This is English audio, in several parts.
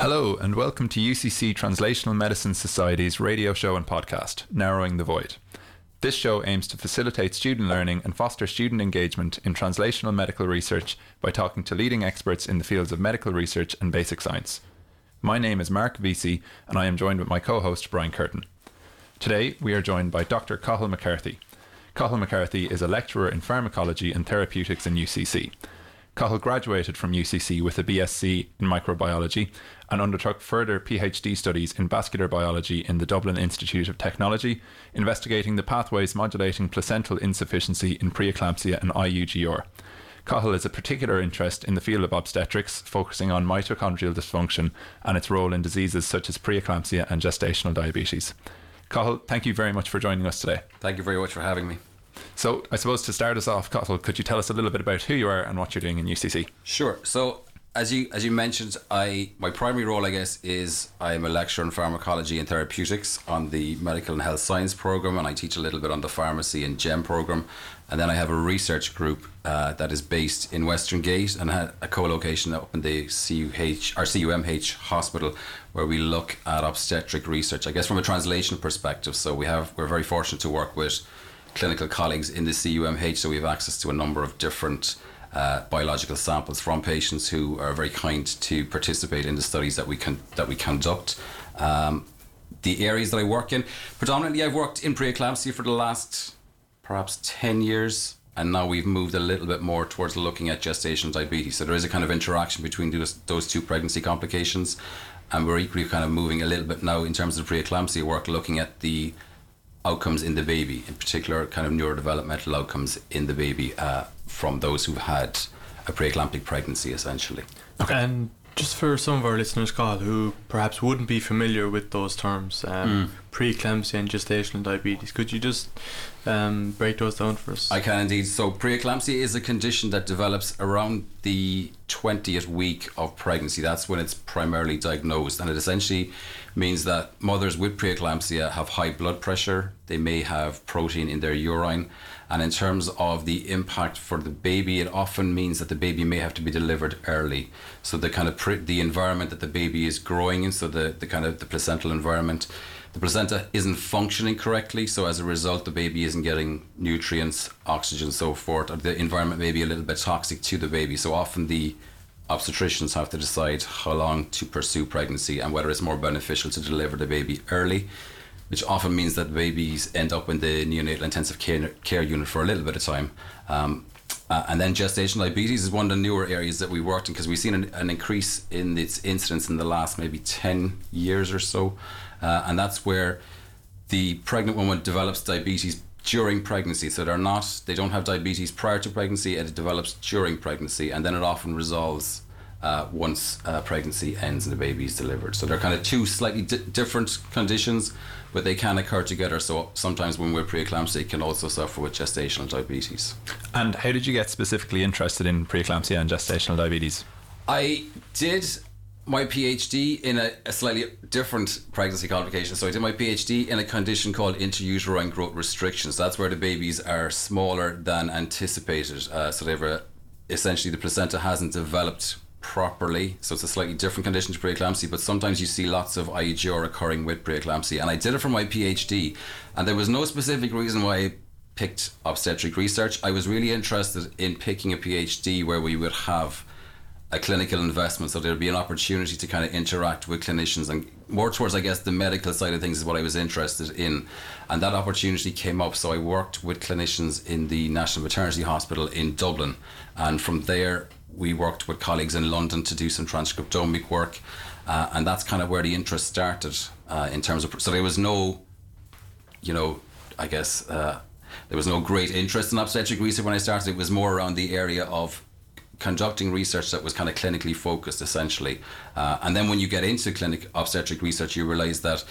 Hello, and welcome to UCC Translational Medicine Society's radio show and podcast, Narrowing the Void. This show aims to facilitate student learning and foster student engagement in translational medical research by talking to leading experts in the fields of medical research and basic science. My name is Mark Vesey, and I am joined with my co host, Brian Curtin. Today, we are joined by Dr. Cathal McCarthy. Cathal McCarthy is a lecturer in pharmacology and therapeutics in UCC. Cathal graduated from UCC with a BSc in microbiology and undertook further PhD studies in vascular biology in the Dublin Institute of Technology, investigating the pathways modulating placental insufficiency in preeclampsia and IUGR. Cathal is a particular interest in the field of obstetrics, focusing on mitochondrial dysfunction and its role in diseases such as preeclampsia and gestational diabetes. Cathal, thank you very much for joining us today. Thank you very much for having me. So, I suppose to start us off, Cathal, could you tell us a little bit about who you are and what you're doing in UCC? Sure. So, as you as you mentioned, I my primary role, I guess, is I am a lecturer in pharmacology and therapeutics on the medical and health science program, and I teach a little bit on the pharmacy and GEM program, and then I have a research group uh, that is based in Western Gate and had a co-location up in the CUH or CUMH hospital, where we look at obstetric research. I guess from a translation perspective. So we have we're very fortunate to work with clinical colleagues in the CUMH, so we have access to a number of different uh, biological samples from patients who are very kind to participate in the studies that we can that we conduct. Um, the areas that I work in, predominantly, I've worked in preeclampsia for the last perhaps ten years, and now we've moved a little bit more towards looking at gestational diabetes. So there is a kind of interaction between those, those two pregnancy complications, and we're equally kind of moving a little bit now in terms of preeclampsia work, looking at the outcomes in the baby, in particular, kind of neurodevelopmental outcomes in the baby uh, from those who've had a preeclamptic pregnancy, essentially. Okay. And just for some of our listeners, Cathal, who perhaps wouldn't be familiar with those terms, um, mm. preeclampsia and gestational diabetes, could you just um, break those down for us? I can indeed. So, preeclampsia is a condition that develops around the 20th week of pregnancy. That's when it's primarily diagnosed, and it essentially means that mothers with preeclampsia have high blood pressure, they may have protein in their urine, and in terms of the impact for the baby, it often means that the baby may have to be delivered early. So the kind of the environment that the baby is growing in, so the, the kind of the placental environment, the placenta isn't functioning correctly. So as a result, the baby isn't getting nutrients, oxygen, so forth. Or the environment may be a little bit toxic to the baby. So often the obstetricians have to decide how long to pursue pregnancy and whether it's more beneficial to deliver the baby early which often means that babies end up in the neonatal intensive care, care unit for a little bit of time. Um, uh, and then gestational diabetes is one of the newer areas that we worked in because we've seen an, an, increase in its incidence in the last maybe 10 years or so. Uh, and that's where the pregnant woman develops diabetes during pregnancy. So they're not, they don't have diabetes prior to pregnancy, it develops during pregnancy, and then it often resolves uh, once uh, pregnancy ends and the baby is delivered. So they're kind of two slightly di- different conditions, but they can occur together. So sometimes when we're preeclampsia, can also suffer with gestational diabetes. And how did you get specifically interested in preeclampsia and gestational diabetes? I did my PhD in a, a, slightly different pregnancy complication. So I did my PhD in a condition called intrauterine growth restrictions. That's where the babies are smaller than anticipated. Uh, so they've essentially the placenta hasn't developed properly. So it's a slightly different condition to preeclampsia, but sometimes you see lots of IUGR occurring with preeclampsia. And I did it for my PhD, and there was no specific reason why I picked obstetric research. I was really interested in picking a PhD where we would have a clinical investment, so there'd be an opportunity to kind of interact with clinicians and more towards, I guess, the medical side of things is what I was interested in. And that opportunity came up, so I worked with clinicians in the National Maternity Hospital in Dublin. And from there, we worked with colleagues in London to do some transcriptomic work, uh, and that's kind of where the interest started uh, in terms of. So there was no, you know, I guess uh, there was no great interest in obstetric research when I started. It was more around the area of conducting research that was kind of clinically focused, essentially. Uh, and then when you get into clinic obstetric research, you realize that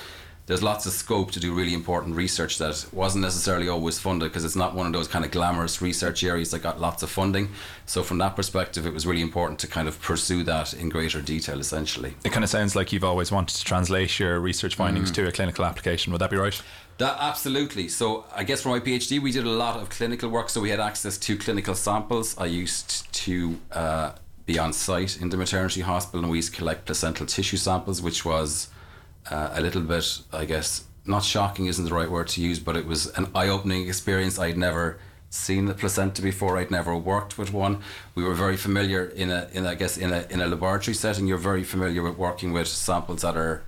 there's lots of scope to do really important research that wasn't necessarily always funded because it's not one of those kind of glamorous research areas that got lots of funding. So from that perspective, it was really important to kind of pursue that in greater detail. Essentially, it kind of sounds like you've always wanted to translate your research findings mm. to a clinical application. Would that be right? That absolutely. So I guess for my PhD, we did a lot of clinical work. So we had access to clinical samples. I used to. Uh, be on site in the maternity hospital, and we used to collect placental tissue samples, which was uh, a little bit, I guess, not shocking isn't the right word to use, but it was an eye-opening experience. I'd never seen a placenta before. I'd never worked with one. We were very familiar in a, in I guess, in a in a laboratory setting. You're very familiar with working with samples that are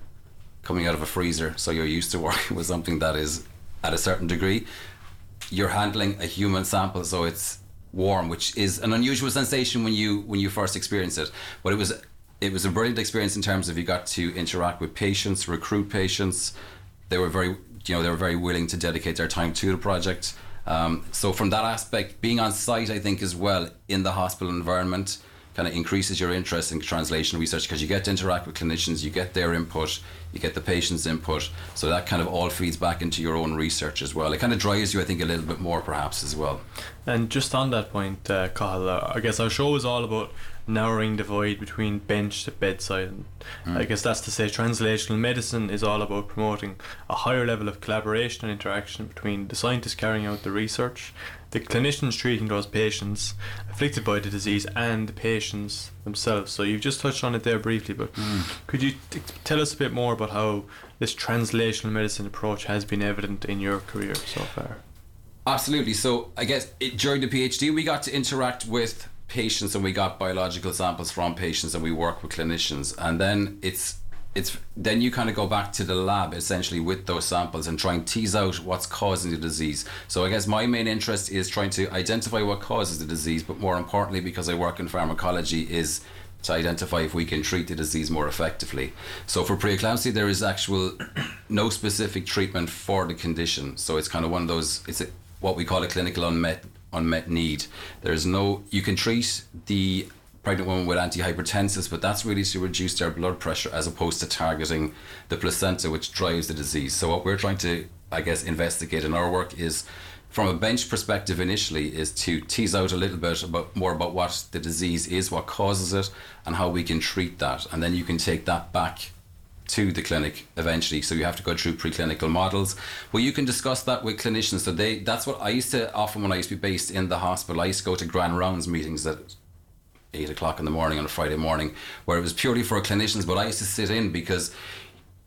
coming out of a freezer, so you're used to working with something that is at a certain degree. You're handling a human sample, so it's warm, which is an unusual sensation when you when you first experience it. But it was it was a brilliant experience in terms of you got to interact with patients, recruit patients. They were very you know they were very willing to dedicate their time to the project. Um, so from that aspect, being on site, I think as well in the hospital environment kind of increases your interest in translation research because you get to interact with clinicians, you get their input, you get the patient's input. So that kind of all feeds back into your own research as well. It kind of drives you, I think, a little bit more perhaps as well. And just on that point, uh, uh, I guess our show is all about narrowing the void between bench to bedside. And mm. I guess that's to say translational medicine is all about promoting a higher level of collaboration and interaction between the scientists carrying out the research, the clinicians treating those patients afflicted by the disease, and the patients themselves. So you've just touched on it there briefly, but mm. could you t- tell us a bit more about how this translational medicine approach has been evident in your career so far? Absolutely. So I guess it, during the PhD, we got to interact with patients and we got biological samples from patients and we work with clinicians and then it's it's then you kind of go back to the lab essentially with those samples and try and tease out what's causing the disease. So I guess my main interest is trying to identify what causes the disease, but more importantly, because I work in pharmacology, is to identify if we can treat the disease more effectively. So for preeclampsia, there is actual no specific treatment for the condition. So it's kind of one of those. It's a, what we call a clinical unmet unmet need. There's no, you can treat the pregnant woman with antihypertensives, but that's really to reduce their blood pressure as opposed to targeting the placenta, which drives the disease. So what we're trying to, I guess, investigate in our work is from a bench perspective initially is to tease out a little bit about more about what the disease is, what causes it, and how we can treat that. And then you can take that back to the clinic eventually. So you have to go through preclinical models. Well, you can discuss that with clinicians. So they that's what I used to often when I used to be based in the hospital. I used to go to grand rounds meetings at eight o'clock in the morning on a Friday morning, where it was purely for clinicians. But I used to sit in because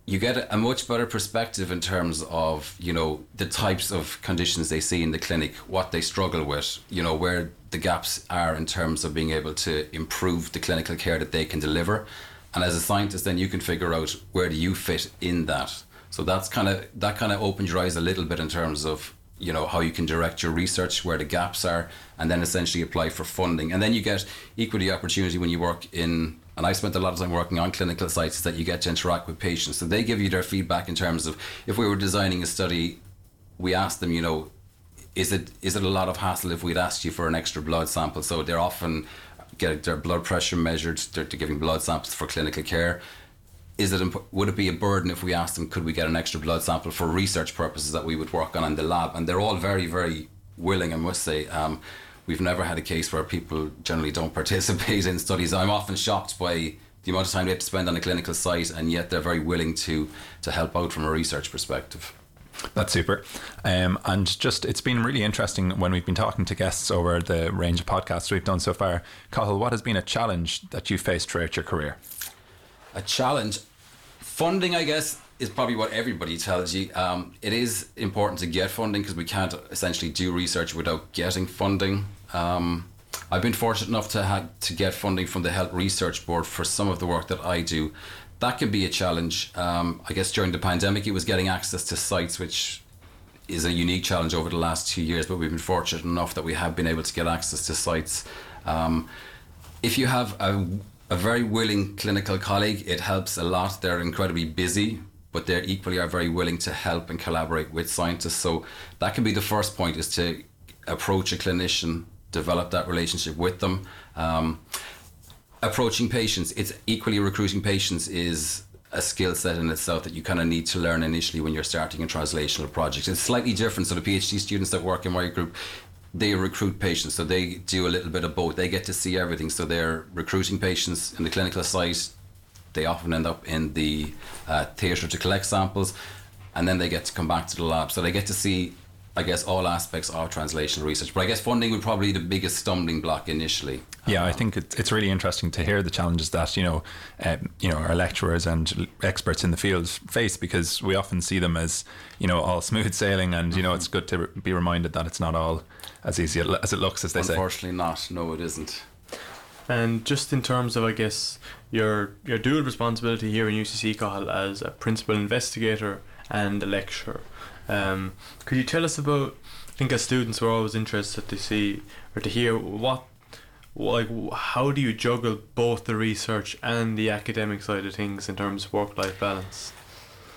you get a much better perspective in terms of you know the types of conditions they see in the clinic, what they struggle with, you know where the gaps are in terms of being able to improve the clinical care that they can deliver and as a scientist then you can figure out where do you fit in that. So that's kind of that kind of opens your eyes a little bit in terms of you know how you can direct your research where the gaps are and then essentially apply for funding. And then you get equally opportunity when you work in and I spent a lot of time working on clinical sites that you get to interact with patients. So they give you their feedback in terms of if we were designing a study we ask them you know is it is it a lot of hassle if we'd asked you for an extra blood sample? So they're often get their blood pressure measured. They're, they're giving blood samples for clinical care. Is it imp- would it be a burden if we asked them could we get an extra blood sample for research purposes that we would work on in the lab? And they're all very very willing. I must say. Um, we've never had a case where people generally don't participate in studies. I'm often shocked by the amount of time they have to spend on a clinical site, and yet they're very willing to to help out from a research perspective. That's super. Um, and just, it's been really interesting when we've been talking to guests over the range of podcasts we've done so far. Cathal, what has been a challenge that you faced throughout your career? A challenge? Funding, I guess, is probably what everybody tells you. Um, it is important to get funding because we can't essentially do research without getting funding. Um, I've been fortunate enough to have to get funding from the Health Research Board for some of the work that I do that can be a challenge. Um, I guess during the pandemic, it was getting access to sites, which is a unique challenge over the last two years. But we've been fortunate enough that we have been able to get access to sites. Um, if you have a, a very willing clinical colleague, it helps a lot. They're incredibly busy, but they equally are very willing to help and collaborate with scientists. So that can be the first point: is to approach a clinician, develop that relationship with them. Um, approaching patients, it's equally recruiting patients is a skill set in itself that you kind of need to learn initially when you're starting a translational project. It's slightly different. So the PhD students that work in my group, they recruit patients, so they do a little bit of both. They get to see everything. So they're recruiting patients in the clinical site. They often end up in the uh, theatre to collect samples, and then they get to come back to the lab. So they get to see I guess all aspects of translational research. But I guess funding would probably be the biggest stumbling block initially. Yeah, I think it's, it's really interesting to hear the challenges that you know, um, you know, our lecturers and experts in the field face because we often see them as you know all smooth sailing, and you know it's good to be reminded that it's not all as easy as it looks, as they say. Unfortunately, not. No, it isn't. And just in terms of, I guess, your your dual responsibility here in UCC Cathal as a principal investigator and a lecturer, um, could you tell us about? I think as students, we're always interested to see or to hear what, like, how do you juggle both the research and the academic side of things in terms of work-life balance?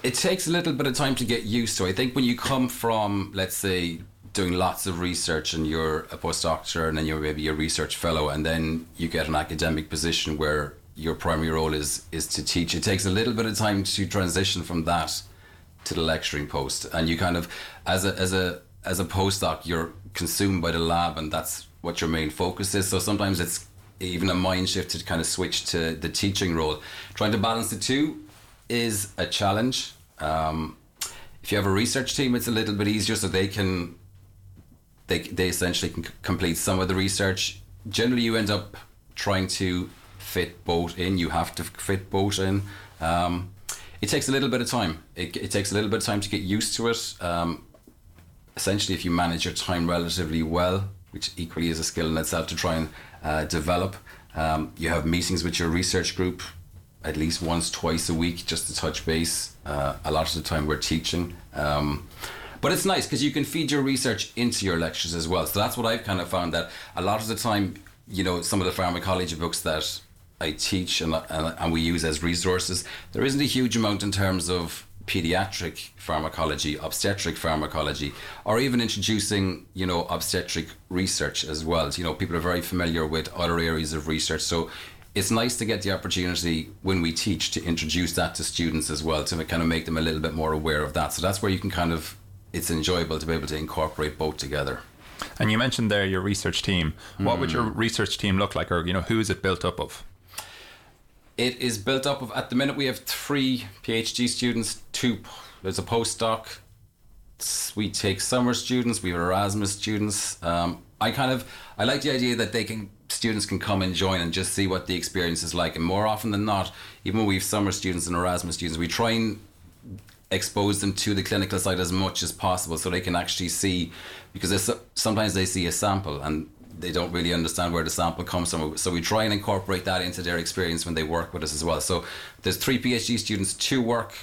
It takes a little bit of time to get used to. I think when you come from, let's say, doing lots of research and you're a postdoctor and then you're maybe a research fellow and then you get an academic position where your primary role is is to teach it takes a little bit of time to transition from that to the lecturing post and you kind of as a as a as a postdoc you're consumed by the lab and that's what your main focus is so sometimes it's even a mind shift to kind of switch to the teaching role trying to balance the two is a challenge um, if you have a research team it's a little bit easier so they can they, they essentially can complete some of the research. Generally, you end up trying to fit both in. You have to fit both in. Um, it takes a little bit of time. It, it, takes a little bit of time to get used to it. Um, essentially, if you manage your time relatively well, which equally is a skill in itself to try and uh, develop, um, you have meetings with your research group at least once, twice a week just to touch base. Uh, a lot of the time, we're teaching. Um, but it's nice because you can feed your research into your lectures as well. So that's what I've kind of found that a lot of the time, you know, some of the pharmacology books that I teach and, and, and we use as resources, there isn't a huge amount in terms of pediatric pharmacology, obstetric pharmacology, or even introducing, you know, obstetric research as well. You know, people are very familiar with other areas of research. So it's nice to get the opportunity when we teach to introduce that to students as well, to kind of make them a little bit more aware of that. So that's where you can kind of it's enjoyable to be able to incorporate both together. And you mentioned there your research team. What mm. would your mm. research team look like, or you know, who is it built up of? It is built up of. At the minute, we have three PhD students. Two. There's a postdoc. We take summer students. We have Erasmus students. Um, I kind of I like the idea that they can students can come and join and just see what the experience is like. And more often than not, even when we have summer students and Erasmus students, we try and expose them to the clinical side as much as possible so they can actually see because sometimes they see a sample and they don't really understand where the sample comes from. So we try and incorporate that into their experience when they work with us as well. So there's three phd students two work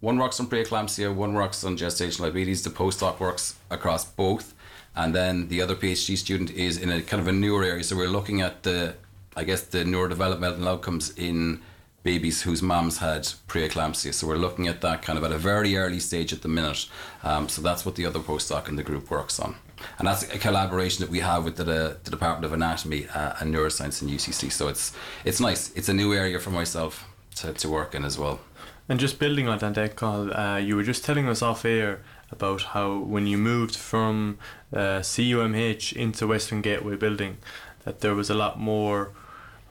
one works on preeclampsia one works on gestational diabetes. The postdoc works across both. And then the other phd student is in a kind of a newer area. So we're looking at the i guess the neurodevelopmental outcomes in babies whose moms had preeclampsia. So we're looking at that kind of at a very early stage at the minute. Um, so that's what the other postdoc in the group works on. And that's a collaboration that we have with the, the Department of Anatomy uh, and Neuroscience in UCC. So it's it's nice. It's a new area for myself to, to work in as well. And just building on that, uh, you were just telling us off air about how when you moved from uh, CUMH into Western Gateway Building, that there was a lot more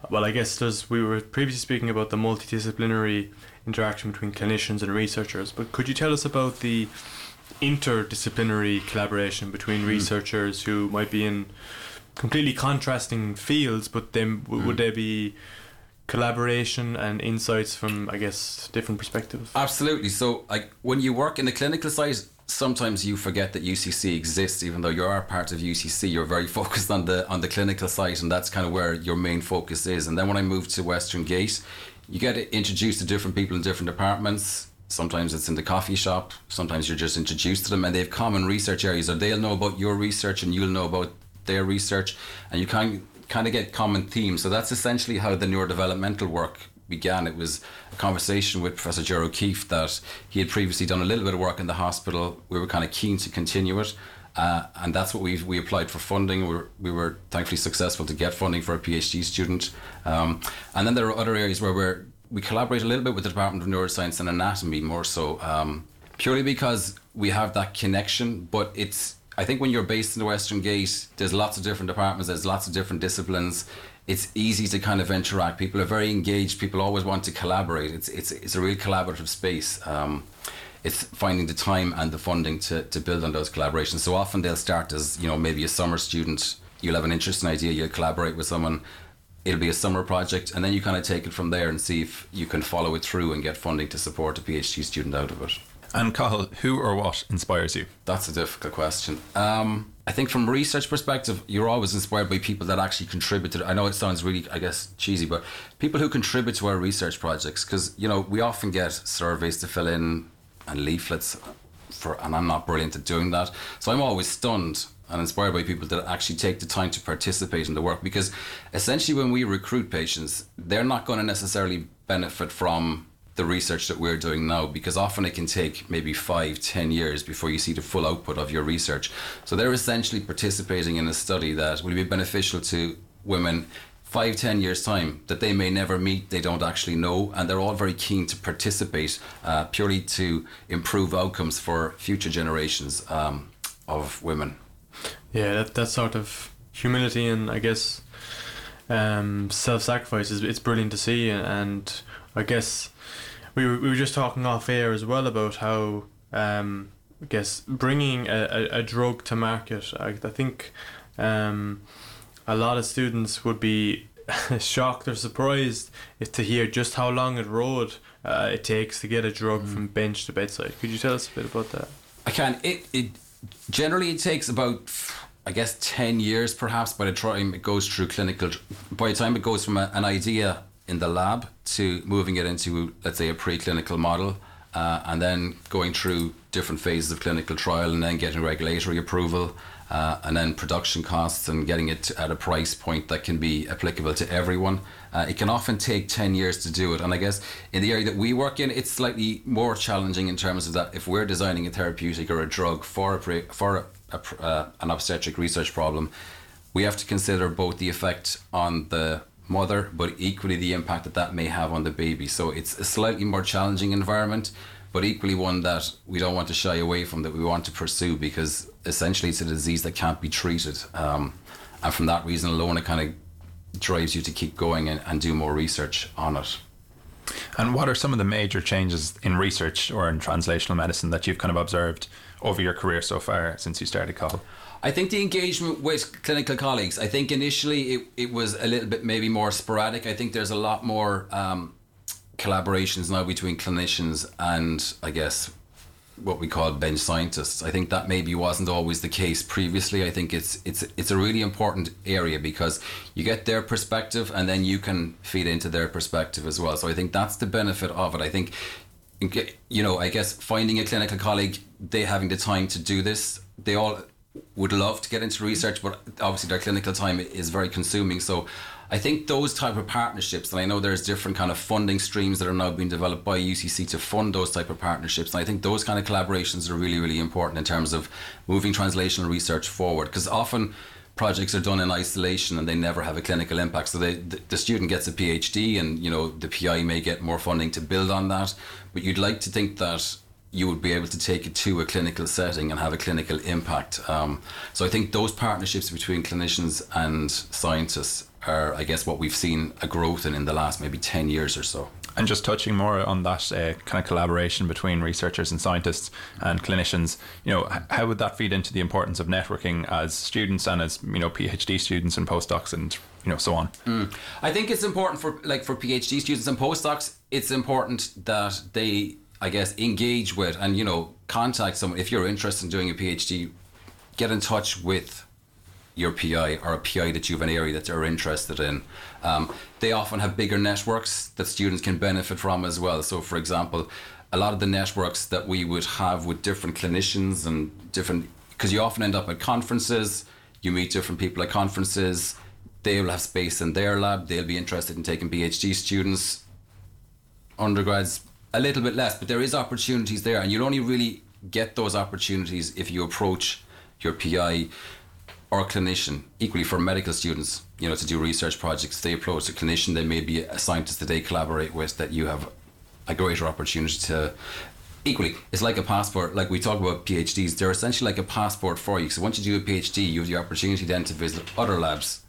well, I guess there's we were previously speaking about the multidisciplinary interaction between clinicians and researchers, but could you tell us about the interdisciplinary collaboration between mm. researchers who might be in completely contrasting fields, but then mm. would there be collaboration and insights from I guess different perspectives? Absolutely. So, like when you work in the clinical side, sometimes you forget that UCC exists, even though you are part of UCC. You're very focused on the on the clinical side, and that's kind of where your main focus is. And then when I moved to Western Gate, you get introduced to different people in different departments. Sometimes it's in the coffee shop. Sometimes you're just introduced to them, and they have common research areas, or they'll know about your research, and you'll know about their research, and you kind kind of get common themes. So that's essentially how the neurodevelopmental work began, it was a conversation with Professor Ger O'Keeffe that he had previously done a little bit of work in the hospital. We were kind of keen to continue it. Uh, and that's what we we applied for funding. We were, we were thankfully successful to get funding for a PhD student. Um, and then there are other areas where we're, we collaborate a little bit with the Department of Neuroscience and Anatomy more so, um, purely because we have that connection. But it's I think when you're based in the Western Gate, there's lots of different departments, there's lots of different disciplines it's easy to kind of interact. People are very engaged. People always want to collaborate. It's it's it's a real collaborative space. Um, it's finding the time and the funding to, to build on those collaborations. So often they'll start as, you know, maybe a summer student, you'll have an interesting idea, you'll collaborate with someone, it'll be a summer project, and then you kind of take it from there and see if you can follow it through and get funding to support a PhD student out of it. And Cathal, who or what inspires you? That's a difficult question. Um, I think from a research perspective, you're always inspired by people that actually contribute to. I know it sounds really, I guess, cheesy, but people who contribute to our research projects, because you know we often get surveys to fill in and leaflets for, and I'm not brilliant at doing that. So I'm always stunned and inspired by people that actually take the time to participate in the work, because essentially when we recruit patients, they're not going to necessarily benefit from the research that we're doing now because often it can take maybe five, ten years before you see the full output of your research. So they're essentially participating in a study that will be beneficial to women five, ten years' time that they may never meet, they don't actually know, and they're all very keen to participate uh, purely to improve outcomes for future generations um, of women. Yeah, that, that sort of humility and I guess um, self sacrifice is it's brilliant to see, and I guess we were, we were just talking off air as well about how um, I guess bringing a, a, a drug to market. I, I think um, a lot of students would be shocked or surprised if to hear just how long a road uh, it takes to get a drug mm. from bench to bedside. Could you tell us a bit about that? I can. It it generally it takes about I guess ten years perhaps by the time it goes through clinical. By the time it goes from a, an idea in the lab to moving it into, let's say, a preclinical model, uh, and then going through different phases of clinical trial, and then getting regulatory approval, uh, and then production costs, and getting it at a price point that can be applicable to everyone. Uh, it can often take 10 years to do it. And I guess in the area that we work in, it's slightly more challenging in terms of that if we're designing a therapeutic or a drug for, a pre- for a, a, uh, an obstetric research problem, we have to consider both the effect on the mother, but equally the impact that that may have on the baby. So it's a slightly more challenging environment, but equally one that we don't want to shy away from, that we want to pursue because essentially it's a disease that can't be treated. Um, and from that reason alone, it kind of drives you to keep going and, and do more research on it. And what are some of the major changes in research or in translational medicine that you've kind of observed over your career so far since you started Cathal? I think the engagement with clinical colleagues, I think initially it, it was a little bit maybe more sporadic. I think there's a lot more um, collaborations now between clinicians and I guess what we call bench scientists. I think that maybe wasn't always the case previously. I think it's it's it's a really important area because you get their perspective and then you can feed into their perspective as well. So I think that's the benefit of it. I think you know, I guess finding a clinical colleague, they having the time to do this, they all would love to get into research, but obviously their clinical time is very consuming. So I think those type of partnerships, and I know there's different kind of funding streams that are now being developed by UCC to fund those type of partnerships. And I think those kind of collaborations are really, really important in terms of moving translational research forward. Because often projects are done in isolation and they never have a clinical impact. So they, the, the student gets a PhD, and you know the PI may get more funding to build on that. But you'd like to think that you would be able to take it to a clinical setting and have a clinical impact. Um, so I think those partnerships between clinicians and scientists are, I guess, what we've seen a growth in in the last maybe 10 years or so. And just touching more on that uh, kind of collaboration between researchers and scientists and clinicians, you know, how would that feed into the importance of networking as students and as you know PhD students and postdocs and you know so on? Mm. I think it's important for like for PhD students and postdocs. It's important that they I guess, engage with and, you know, contact someone. If you're interested in doing a PhD, get in touch with your PI or a PI that you have an area that they're interested in. Um, they often have bigger networks that students can benefit from as well. So, for example, a lot of the networks that we would have with different clinicians and different, because you often end up at conferences, you meet different people at conferences, they will have space in their lab, they'll be interested in taking PhD students. Undergrads a little bit less, but there is opportunities there, and you'll only really get those opportunities if you approach your PI or clinician. Equally for medical students, you know, to do research projects, they approach a clinician. They may be a scientist that they collaborate with that you have a greater opportunity to. Equally, it's like a passport. Like we talk about PhDs, they're essentially like a passport for you. So once you do a PhD, you have the opportunity then to visit other labs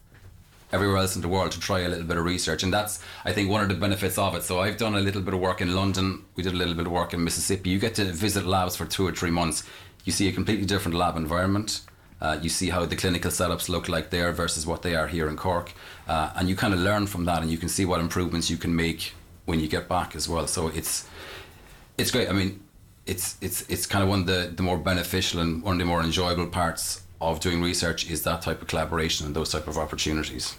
everywhere else in the world to try a little bit of research. And that's, I think, one of the benefits of it. So I've done a little bit of work in London. We did a little bit of work in Mississippi. You get to visit labs for two or three months. You see a completely different lab environment. Uh, you see how the clinical setups look like there versus what they are here in Cork. Uh, and you kind of learn from that and you can see what improvements you can make when you get back as well. So it's it's great. I mean, it's it's it's kind of one of the, the more beneficial and one of the more enjoyable parts of doing research is that type of collaboration and those type of opportunities.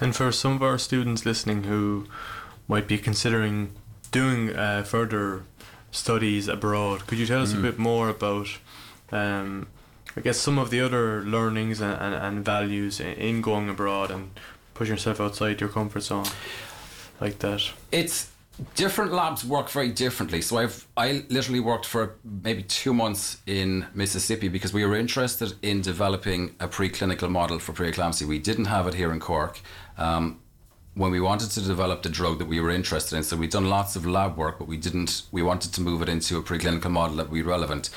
And for some of our students listening who might be considering doing uh, further studies abroad, could you tell us mm. a bit more about, um, I guess, some of the other learnings and, and, and values in going abroad and pushing yourself outside your comfort zone like that? It's different labs work very differently. So I've I literally worked for maybe two months in Mississippi because we were interested in developing a preclinical model for preeclampsia. We didn't have it here in Cork. Um, when we wanted to develop the drug that we were interested in, so we'd done lots of lab work, but we didn't. We wanted to move it into a preclinical model that would be relevant.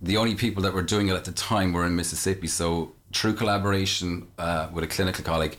The only people that were doing it at the time were in Mississippi. So through collaboration uh, with a clinical colleague,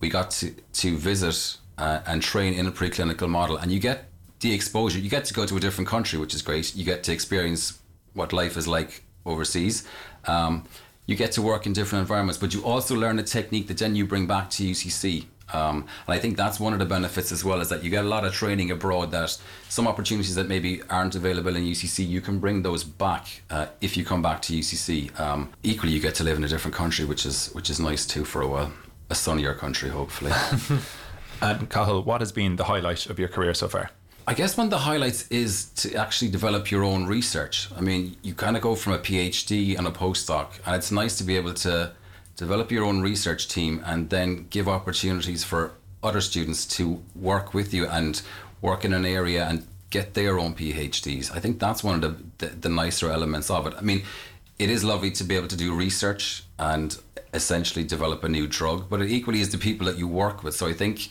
we got to to visit uh, and train in a preclinical model. And you get the exposure. You get to go to a different country, which is great. You get to experience what life is like overseas. Um, you get to work in different environments, but you also learn a technique that then you bring back to UCC. Um, and I think that's one of the benefits as well is that you get a lot of training abroad that some opportunities that maybe aren't available in UCC, you can bring those back uh, if you come back to UCC. Um, equally, you get to live in a different country, which is which is nice too for a while. A sunnier country, hopefully. And Cathal, what has been the highlight of your career so far? I guess one of the highlights is to actually develop your own research. I mean, you kind of go from a PhD and a postdoc, and it's nice to be able to develop your own research team and then give opportunities for other students to work with you and work in an area and get their own PhDs. I think that's one of the, the, the nicer elements of it. I mean, it is lovely to be able to do research and essentially develop a new drug, but it equally is the people that you work with. So I think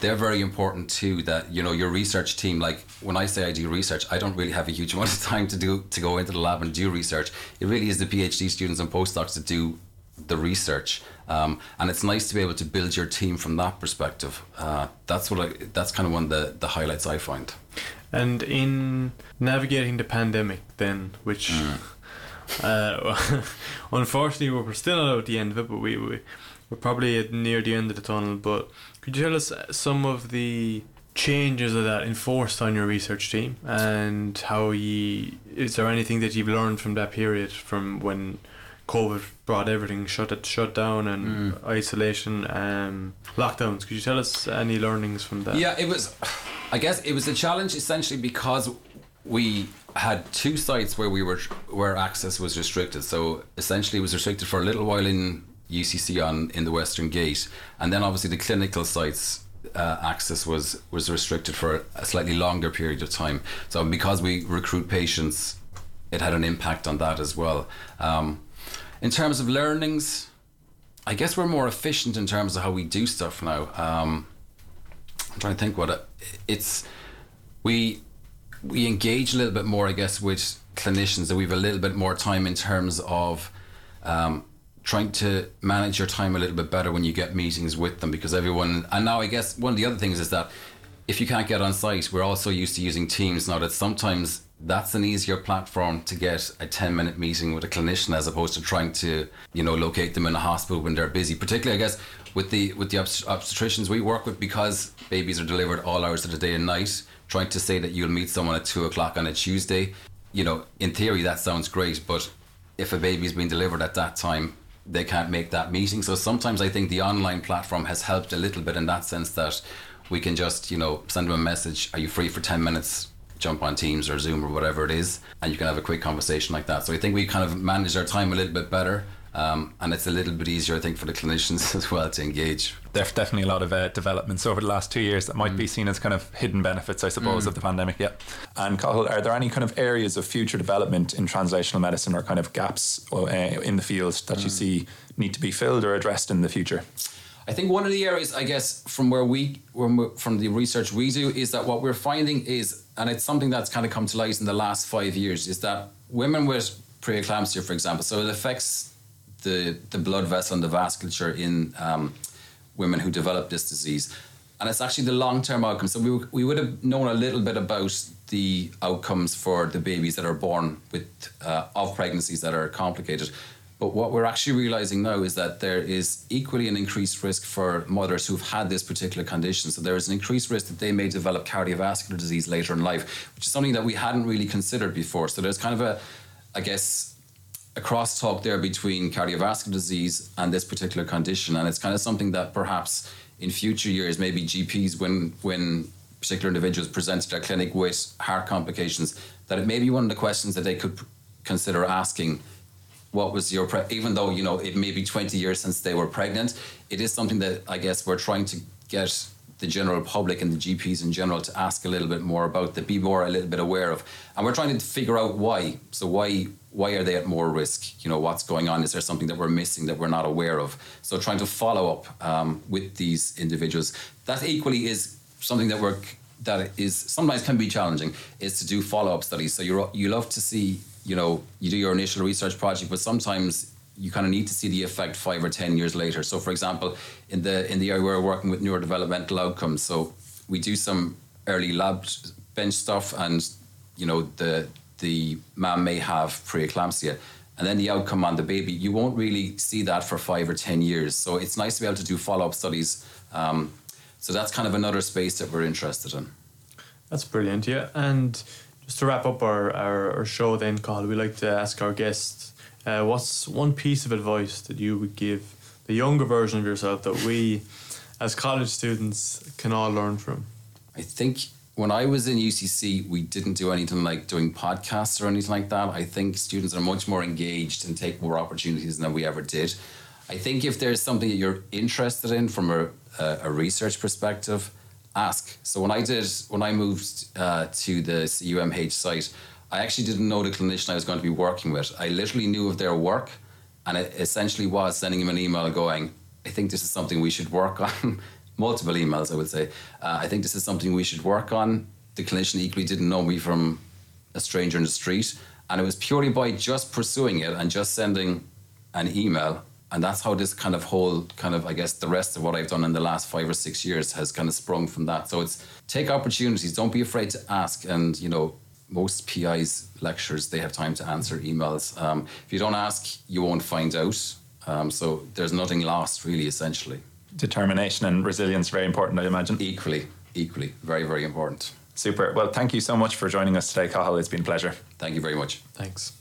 they're very important too. That you know your research team. Like when I say I do research, I don't really have a huge amount of time to do to go into the lab and do research. It really is the PhD students and postdocs that do the research. Um, and it's nice to be able to build your team from that perspective. Uh, that's what I, that's kind of one of the, the highlights I find. And in navigating the pandemic, then, which mm. Uh, unfortunately, we're still not at the end of it, but we, we we're probably at near the end of the tunnel. But could you tell us some of the changes of that enforced on your research team and how you is there anything that you've learned from that period from when COVID brought everything shut it shut down and mm. isolation and lockdowns could you tell us any learnings from that yeah it was I guess it was a challenge essentially because we had two sites where we were where access was restricted. So essentially, it was restricted for a little while in UCC on in the Western Gate, and then obviously the clinical sites uh, access was was restricted for a slightly longer period of time. So because we recruit patients, it had an impact on that as well. Um, in terms of learnings, I guess we're more efficient in terms of how we do stuff now. Um, I'm trying to think what it, it's we we engage a little bit more, I guess, with clinicians that we have a little bit more time in terms of um, trying to manage your time a little bit better when you get meetings with them because everyone and now I guess one of the other things is that if you can't get on site, we're also used to using Teams. Now that sometimes that's an easier platform to get a 10 minute meeting with a clinician as opposed to trying to you know locate them in a hospital when they're busy particularly i guess with the with the obstetricians we work with because babies are delivered all hours of the day and night trying to say that you'll meet someone at two o'clock on a Tuesday, you know, in theory that sounds great, but if a baby's been delivered at that time, they can't make that meeting. So sometimes I think the online platform has helped a little bit in that sense that we can just, you know, send them a message, are you free for 10 minutes? Jump on Teams or Zoom or whatever it is, and you can have a quick conversation like that. So I think we kind of manage our time a little bit better um, and it's a little bit easier, I think, for the clinicians as well to engage. There's definitely a lot of uh, developments over the last two years that might mm. be seen as kind of hidden benefits, I suppose, mm. of the pandemic. Yeah. And Cathal, are there any kind of areas of future development in translational medicine or kind of gaps uh, in the field that mm. you see need to be filled or addressed in the future? I think one of the areas, I guess, from where we, from the research we do, is that what we're finding is, and it's something that's kind of come to light in the last five years, is that women with preeclampsia, for example, so it affects the the blood vessel and the vasculature in um, women who develop this disease. And it's actually the long term outcome. So we, we would have known a little bit about the outcomes for the babies that are born with uh, of pregnancies that are complicated. But what we're actually realizing now is that there is equally an increased risk for mothers who've had this particular condition. So there is an increased risk that they may develop cardiovascular disease later in life, which is something that we hadn't really considered before. So there's kind of a, I guess, a crosstalk there between cardiovascular disease and this particular condition. And it's kind of something that perhaps in future years, maybe GPs, when when particular individuals present to their clinic with heart complications, that it may be one of the questions that they could consider asking what was your pre- even though you know it may be 20 years since they were pregnant it is something that i guess we're trying to get the general public and the gps in general to ask a little bit more about to be more a little bit aware of and we're trying to figure out why so why why are they at more risk? You know what's going on? Is there something that we're missing that we're not aware of? So trying to follow up um, with these individuals. That equally is something that we're that is sometimes can be challenging is to do follow-up studies. So you you love to see you know, you do your initial research project, but sometimes you kind of need to see the effect five or ten years later. So, for example, in the in the area we're working with neurodevelopmental outcomes, so we do some early lab bench stuff, and you know the the mom may have preeclampsia, and then the outcome on the baby, you won't really see that for five or ten years. So it's nice to be able to do follow up studies. Um, so that's kind of another space that we're interested in. That's brilliant, yeah, and just to wrap up our, our, our show then, Cathal, we like to ask our guests uh, what's one piece of advice that you would give the younger version of yourself that we as college students can all learn from? I think when I was in UCC, we didn't do anything like doing podcasts or anything like that. I think students are much more engaged and take more opportunities than we ever did. I think if there's something that you're interested in from a, a research perspective, ask. So when I did, when I moved uh, to the CUMH site, I actually didn't know the clinician I was going to be working with. I literally knew of their work, and it essentially was sending him an email going, "I think this is something we should work on." Multiple emails, I would say. Uh, I think this is something we should work on. The clinician equally didn't know me from a stranger in the street, and it was purely by just pursuing it and just sending an email. And that's how this kind of whole kind of i guess the rest of what i've done in the last five or six years has kind of sprung from that. So it's take opportunities. Don't be afraid to ask. And you know most pis lectures they have time to answer emails. Um, if you don't ask you won't find out. Um, so there's nothing lost really essentially determination and resilience very important i imagine. Equally equally very very important. Super. Well thank you so much for joining us today Cathal it's been a pleasure. Thank you very much. Thanks